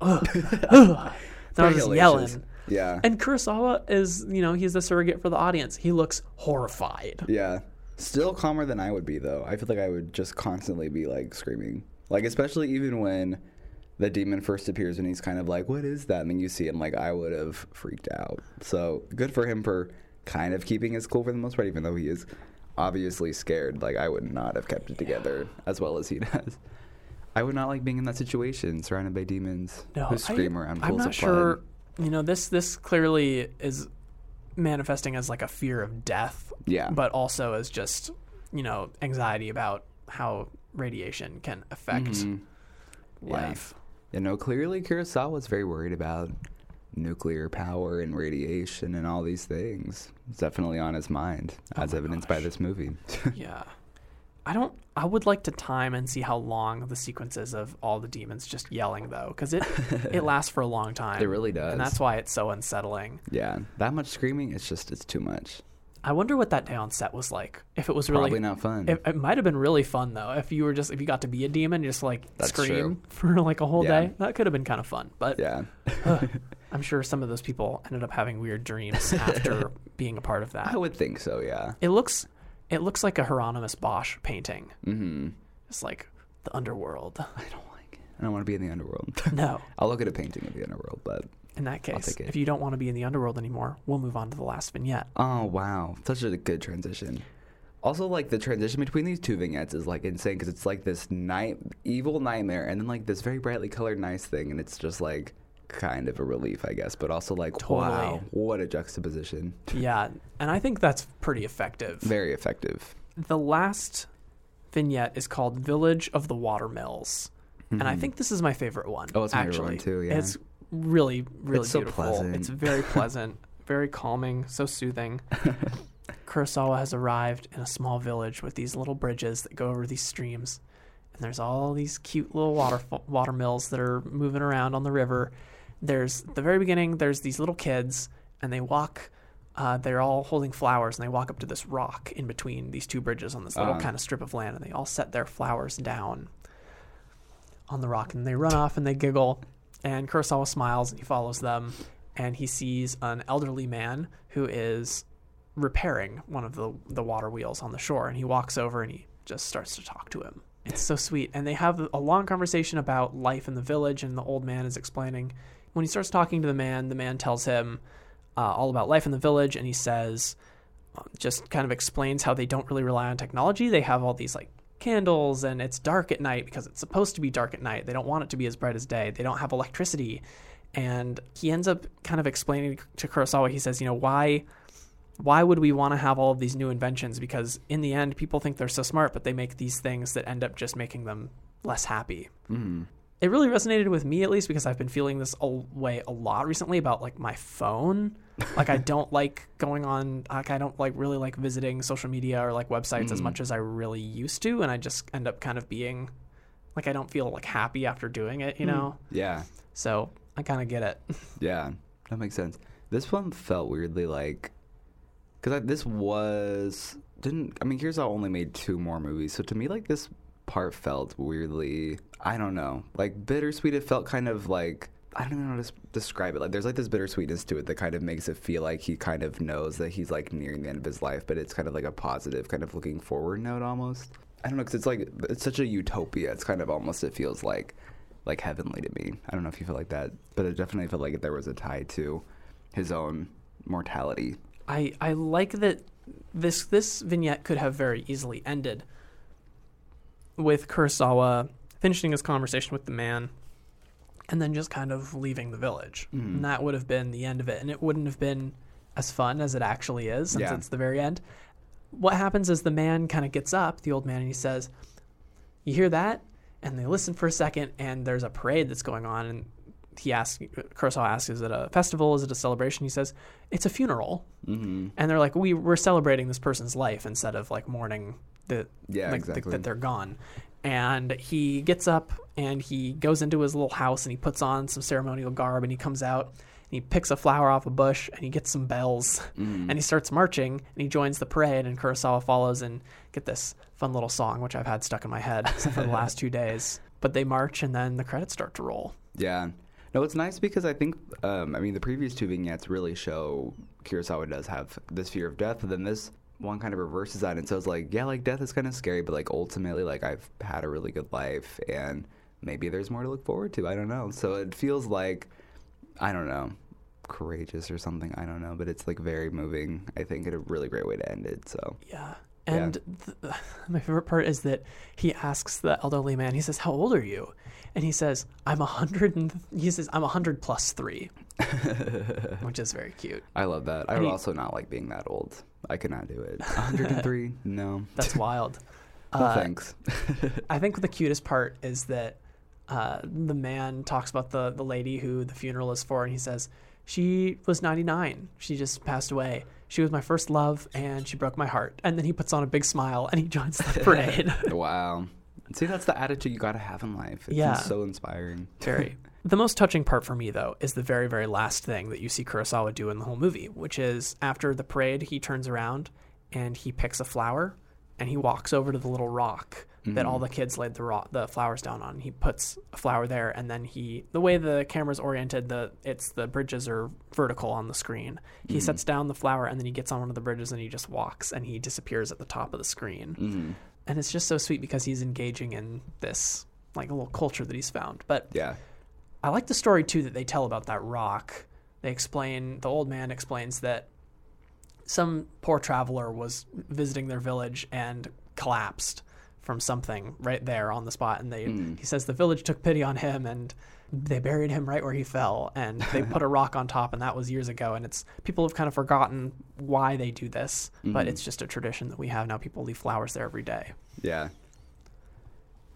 Ugh. Ugh. (laughs) they're just yelling Yeah. and kurosawa is you know he's the surrogate for the audience he looks horrified Yeah. Still calmer than I would be though. I feel like I would just constantly be like screaming. Like especially even when the demon first appears and he's kind of like, "What is that?" And then you see him like I would have freaked out. So, good for him for kind of keeping his cool for the most part even though he is obviously scared. Like I would not have kept it together as well as he (laughs) does. I would not like being in that situation surrounded by demons no who I- scream around i'm not of sure blood. you know this this clearly is manifesting as like a fear of death Yeah. but also as just you know anxiety about how radiation can affect Mhm. Yeah. You know, clearly Kurosawa was very worried about nuclear power and radiation and all these things. It's definitely on his mind, oh as Oh my evidenced by this movie. (laughs) Yeah. I don't. I would like to time and see how long the sequence is of all the demons just yelling though, because it (laughs) it lasts for a long time. It really does. and that's why it's so unsettling. Yeah, that much screaming, it's just it's too much. I wonder what that day on set was like. If it was really, Probably not fun. It, it might have been really fun though. If you were just if you got to be a demon, just like That's scream true. (laughs) for like a whole Yeah. day, that could have been kind of fun. But yeah, (laughs) I'm sure some of those people ended up having weird dreams after (laughs) being a part of that. I would think so. Yeah. It looks it looks like a Hieronymus Bosch painting. Mm-hmm. It's like the underworld. I don't like it. I don't want to be in the underworld. No. I'll look at a painting of the underworld, but In that case, if you don't want to be in the underworld anymore, we'll move on to the last vignette. oh wow, such a good transition. Also, like the transition between these two vignettes is like insane because it's like this night evil nightmare, and then like this very brightly colored nice thing, and it's just like kind of a relief, I guess, but also like Totally. wow, what a juxtaposition. yeah, and I think that's pretty effective. Very effective. The last vignette is called Village of the Watermills. And I Mhm. think this is my favorite one. Oh, it's my favorite one too, yeah. It's really, really It's so beautiful. pleasant. It's very (laughs) pleasant, very calming, so soothing. (laughs) Kurosawa has arrived in a small village with these little bridges that go over these streams. And there's all these cute little water water mills that are moving around on the river. There's the very beginning. There's these little kids, and they walk. Uh, they're all holding flowers, and they walk up to this rock in between these two bridges on this little Uh-huh. kind of strip of land, and they all set their flowers down on the rock, and they run off and they giggle. And Kurosawa smiles and he follows them, and he sees an elderly man who is repairing one of the the water wheels on the shore, and he walks over and he just starts to talk to him. It's so sweet, and they have a long conversation about life in the village, and the old man is explaining. When he starts talking to the man, the man tells him uh, all about life in the village, and he says, uh, just kind of explains how they don't really rely on technology. They have all these like candles, and it's dark at night because it's supposed to be dark at night. They don't want it to be as bright as day. They don't have electricity, and he ends up kind of explaining to Kurosawa. He says, you know, why why would we want to have all of these new inventions? Because in the end, people think they're so smart, but they make these things that end up just making them less happy. Mm. It really resonated with me, at least, because I've been feeling this a- way a lot recently about like my phone. (laughs) like I don't like going on. Like I don't like really like visiting social media or like websites as Mhm. much as I really used to, and I just end up kind of being like I don't feel like happy after doing it, you know. Yeah, So I kind of get it. (laughs) yeah, that makes sense. This one felt weirdly like because this was didn't. I mean, here's how only made two more movies, so to me, like this part felt weirdly. I don't know, like bittersweet. It felt kind of like. I don't know how to describe it. Like, there's like this bittersweetness to it that kind of makes it feel like he kind of knows that he's like nearing the end of his life, but it's kind of like a positive, kind of looking forward note almost. I don't know, because it's like it's such a utopia. It's kind of almost it feels like like heavenly to me. I don't know if you feel like that, but it definitely felt like there was a tie to his own mortality. I I like that this this vignette could have very easily ended with Kurosawa finishing his conversation with the man and then just kind of leaving the village. Mhm. And that would have been the end of it and it wouldn't have been as fun as it actually is since Yeah. it's the very end. What happens is the man kind of gets up, the old man, and he says, "You hear that?" And they listen for a second and there's a parade that's going on and he asks Kurosawa asks, "Is it a festival? Is it a celebration?" He says, "It's a funeral." Mm-hmm. and they're like we we're celebrating this person's life instead of like mourning the Yeah, like, exactly. that they're gone and he gets up and he goes into his little house and he puts on some ceremonial garb and he comes out and he picks a flower off a bush and he gets some bells Mm-hmm. and he starts marching and he joins the parade and Kurosawa follows and get this fun little song which I've had stuck in my head (laughs) for the (laughs) last two days but they march and then the credits start to roll Yeah. No, it's nice because I think, um, I mean, the previous two vignettes really show Kurosawa does have this fear of death, and then this one kind of reverses that. And so it's like, yeah, like death is kind of scary, but like ultimately, like I've had a really good life, and maybe there's more to look forward to. I don't know. So it feels like, I don't know, courageous or something. I don't know, but it's like very moving. I think, and a really great way to end it. So Yeah. Yeah. And (sighs) my favorite part is that he asks the elderly man, he says, How old are you? And he says, I'm a hundred and he says, I'm a hundred plus three, (laughs) which is very cute. I love that. I would also not like being that old. I could not do it. (laughs) 103? no. That's wild. (laughs) No Uh, thanks. I think the cutest part is that uh, the man talks about the, the lady who the funeral is for, and he says, She was 99. She just passed away. She was my first love, and she broke my heart. And then he puts on a big smile and he joins the parade. wow. See, that's the attitude you got to have in life. It's Yeah. so inspiring. Very. The most touching part for me, though, is the very, very last thing that you see Kurosawa do in the whole movie, which is after the parade, he turns around and he picks a flower and he walks over to the little rock that all the kids laid the rock, the flowers down on. He puts a flower there, and then he, the way the camera's oriented, the it's the bridges are vertical on the screen. He sets down the flower, and then he gets on one of the bridges and he just walks, and he disappears at the top of the screen Mm-hmm. and it's just so sweet because he's engaging in this like a little culture that he's found. But Yeah. I like the story too that they tell about that rock. They explain the old man explains that some poor traveler was visiting their village and collapsed from something right there on the spot and they hmm. he says the village took pity on him and they buried him right where he fell and they (laughs) put a rock on top and that was years ago and it's people have kind of forgotten why they do this but hmm. it's just a tradition that we have now. People leave flowers there every day. Yeah.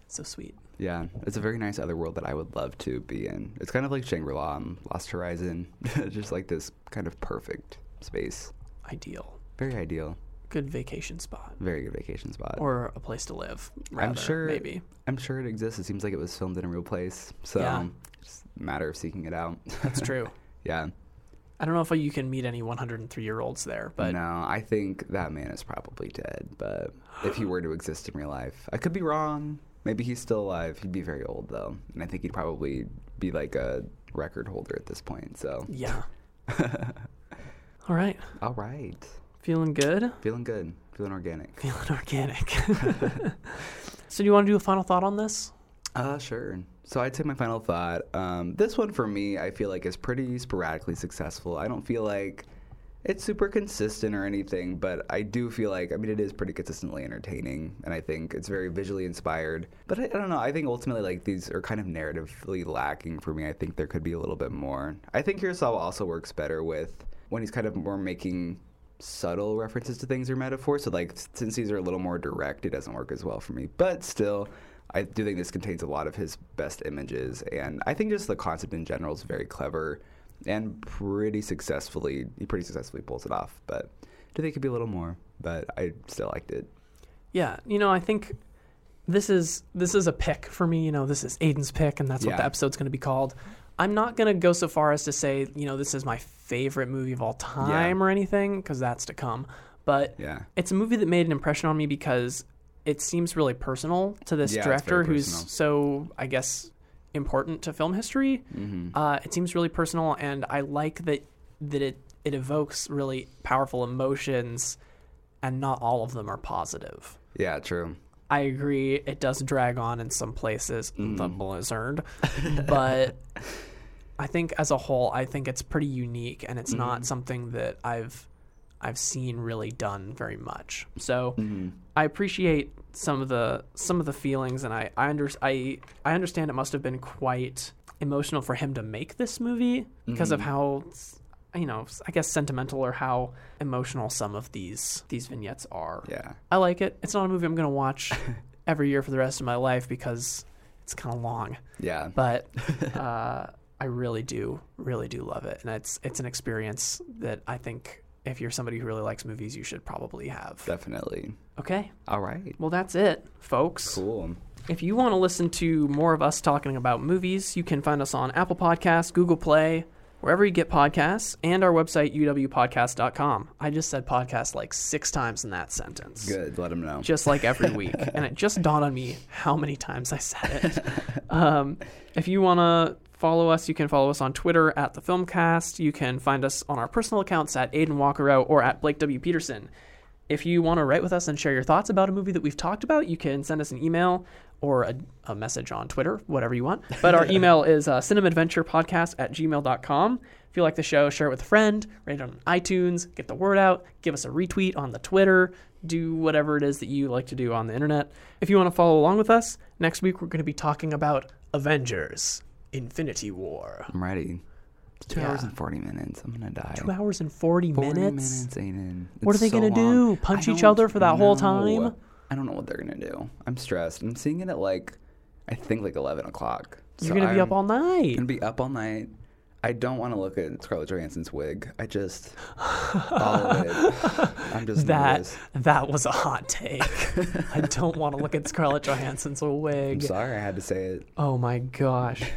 so sweet Yeah. It's a very nice other world that I would love to be in. It's kind of like Shangri La and Lost Horizon. (laughs) just like this kind of perfect space. ideal Very ideal. good vacation spot Very good vacation spot. or a place to live. I'm sure maybe. I'm sure it exists. It seems like it was filmed in a real place. So Yeah. it's a matter of seeking it out. That's true. (laughs) yeah. I don't know if you can meet any 103 year olds there, but no, I think that man is probably dead. But if he were to exist in real life, I could be wrong. Maybe he's still alive. He'd be very old though, and I think he'd probably be like a record holder at this point. So, yeah. (laughs) All right, all right, feeling good, feeling good, feeling organic. feeling organic. (laughs) (laughs) so, do you want to do a final thought on this? Uh, sure. So I'd say my final thought. Um, this one for me, I feel like is pretty sporadically successful. I don't feel like it's super consistent or anything, but I do feel like I mean it is pretty consistently entertaining, and I think it's very visually inspired. But I, I don't know. I think ultimately like these are kind of narratively lacking for me. I think there could be a little bit more. I think Kurosawa also works better with when he's kind of more making subtle references to things or metaphors. So like since these are a little more direct, it doesn't work as well for me. But still, I do think this contains a lot of his best images, and I think just the concept in general is very clever and pretty successfully. He pretty successfully pulls it off. But I do think it could be a little more, but I still liked it. Yeah, you know, I think this is this is a pick for me. You know, this is Aiden's pick, and that's what the episode's going to be called. I'm not going to go so far as to say, you know, this is my favorite movie of all time or anything, because that's to come. But Yeah. it's a movie that made an impression on me because it seems really personal to this Yeah, director who's so, I guess, important to film history. Mm-hmm. Uh, it seems really personal, and I like that that it it evokes really powerful emotions, and not all of them are positive. Yeah, true. I agree. It does drag on in some places, the Mm. blizzard, (laughs) but I think as a whole, I think it's pretty unique, and it's Mm-hmm. not something that I've I've seen really done very much. So Mm-hmm. I appreciate some of the some of the feelings, and I I, under, I I understand it must have been quite emotional for him to make this movie because of Mm-hmm. how you know I guess sentimental or how emotional some of these these vignettes are. Yeah. I like it. It's not a movie I'm going to watch (laughs) every year for the rest of my life because it's kind of long. Yeah. But (laughs) uh, I really do, really do love it, and it's it's an experience that I think if you're somebody who really likes movies, you should probably have. Definitely. Okay, All right. well that's it, folks. Cool. If you want to listen to more of us talking about movies, you can find us on Apple Podcasts, Google Play, wherever you get podcasts, and our website uwpodcast.com. I just said podcast like six times in that sentence Good. Let them know. just like every week. (laughs) and it just dawned on me how many times I said it. (laughs) um, if you want to follow us, you can follow us on Twitter at the Filmcast. You can find us on our personal accounts at Aiden Walkerow or at Blake W. Peterson. If you want to write with us and share your thoughts about a movie that we've talked about, you can send us an email or a, a message on Twitter, whatever you want. But our (laughs) email is uh, cinemaadventurepodcast at gmail.com. If you like the show, share it with a friend, rate it on iTunes, get the word out, give us a retweet on the Twitter, do whatever it is that you like to do on the internet. If you want to follow along with us, next week we're going to be talking about Avengers Infinity War. I'm ready. It's two Yeah. hours and 40 minutes. I'm to die. Two hours and 40, 40 minutes. minutes, Aiden. What are they so gonna long. do? Punch each other for that whole time? I don't know what they're gonna do. I'm stressed. I'm seeing it at like, I think like 11 o'clock. You're So going to be I'm up all night. Gonna be up all night. I don't want to look at Scarlett Johansson's wig. I just all of it. (laughs) I'm just That nervous. that was a hot take. I don't want to look at Scarlett (laughs) Johansson's I'm wig. sorry I had to say it. Oh my gosh. (laughs)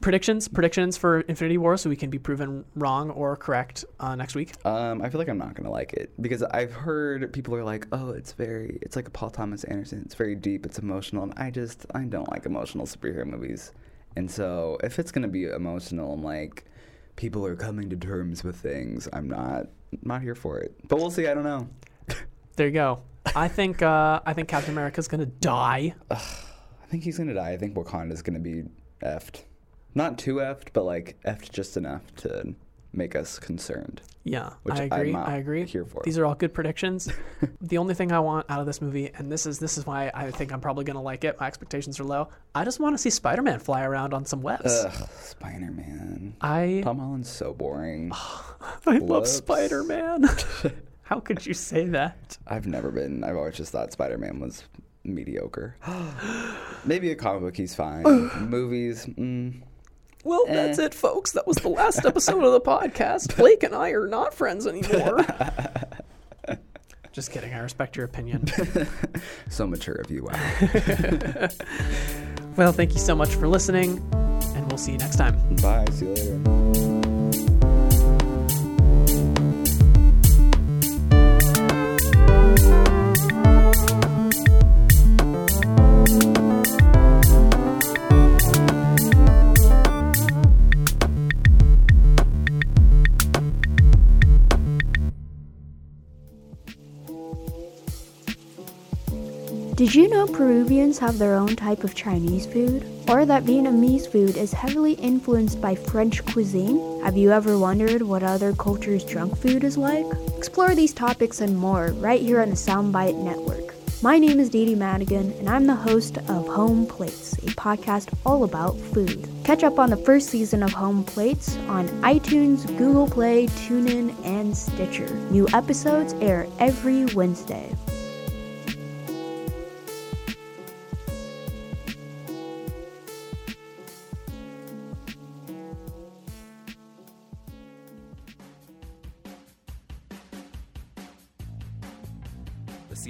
predictions, predictions for Infinity War, so we can be proven wrong or correct uh, next week. Um, I feel like I'm not gonna like it because I've heard people are like, "Oh, it's very, it's like a Paul Thomas Anderson. It's very deep. It's emotional." And I just, I don't like emotional superhero movies. And so, if it's gonna be emotional and like people are coming to terms with things, I'm not, not here for it. But we'll see. I don't know. (laughs) There you go. I think uh, I think Captain America's gonna die. I think he's gonna die. I think Wakanda's gonna be effed. Not too effed, but like effed just enough to make us concerned. Yeah, Which I agree. I agree. here for. These are all good predictions. (laughs) the only thing I want out of this movie, and this is this is why I think I'm probably gonna like it. My expectations are low. I just want to see Spider-Man fly around on some webs. Ugh, Spider Man. I Tom Holland's so boring. (laughs) I love. Spider-Man. (laughs) How could you say that? I've never been. I've always just thought Spider Man was mediocre. (gasps) Maybe a comic book, he's fine. (sighs) Movies, mm, Well, that's it, folks. That was the last episode of the podcast. (laughs) Blake and I are not friends anymore. (laughs) Just kidding. I respect your opinion. (laughs) so mature of you. Wow. Well, thank you so much for listening, and we'll see you next time. Bye. See you later. Did you know Peruvians have their own type of Chinese food? Or that Vietnamese food is heavily influenced by French cuisine? Have you ever wondered what other cultures' junk food is like? Explore these topics and more right here on the Soundbite Network. My name is Dee Dee Madigan, and I'm the host of Home Plates, a podcast all about food. Catch up on the first season of Home Plates on iTunes, Google Play, TuneIn, and Stitcher. New episodes air every Wednesday.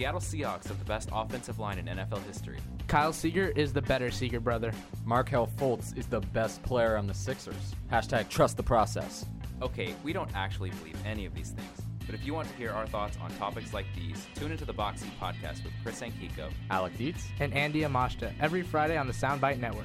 Seattle Seahawks have the best offensive line in NFL history. Kyle Seager is the better Seager brother. Markelle Fultz is the best player on the Sixers. Hashtag trust the process. Okay, we don't actually believe any of these things. But if you want to hear our thoughts on topics like these, tune into the Boxing Podcast with Chris Ankiko. Alec Dietz. And Andy Amashta every Friday on the Soundbite Network.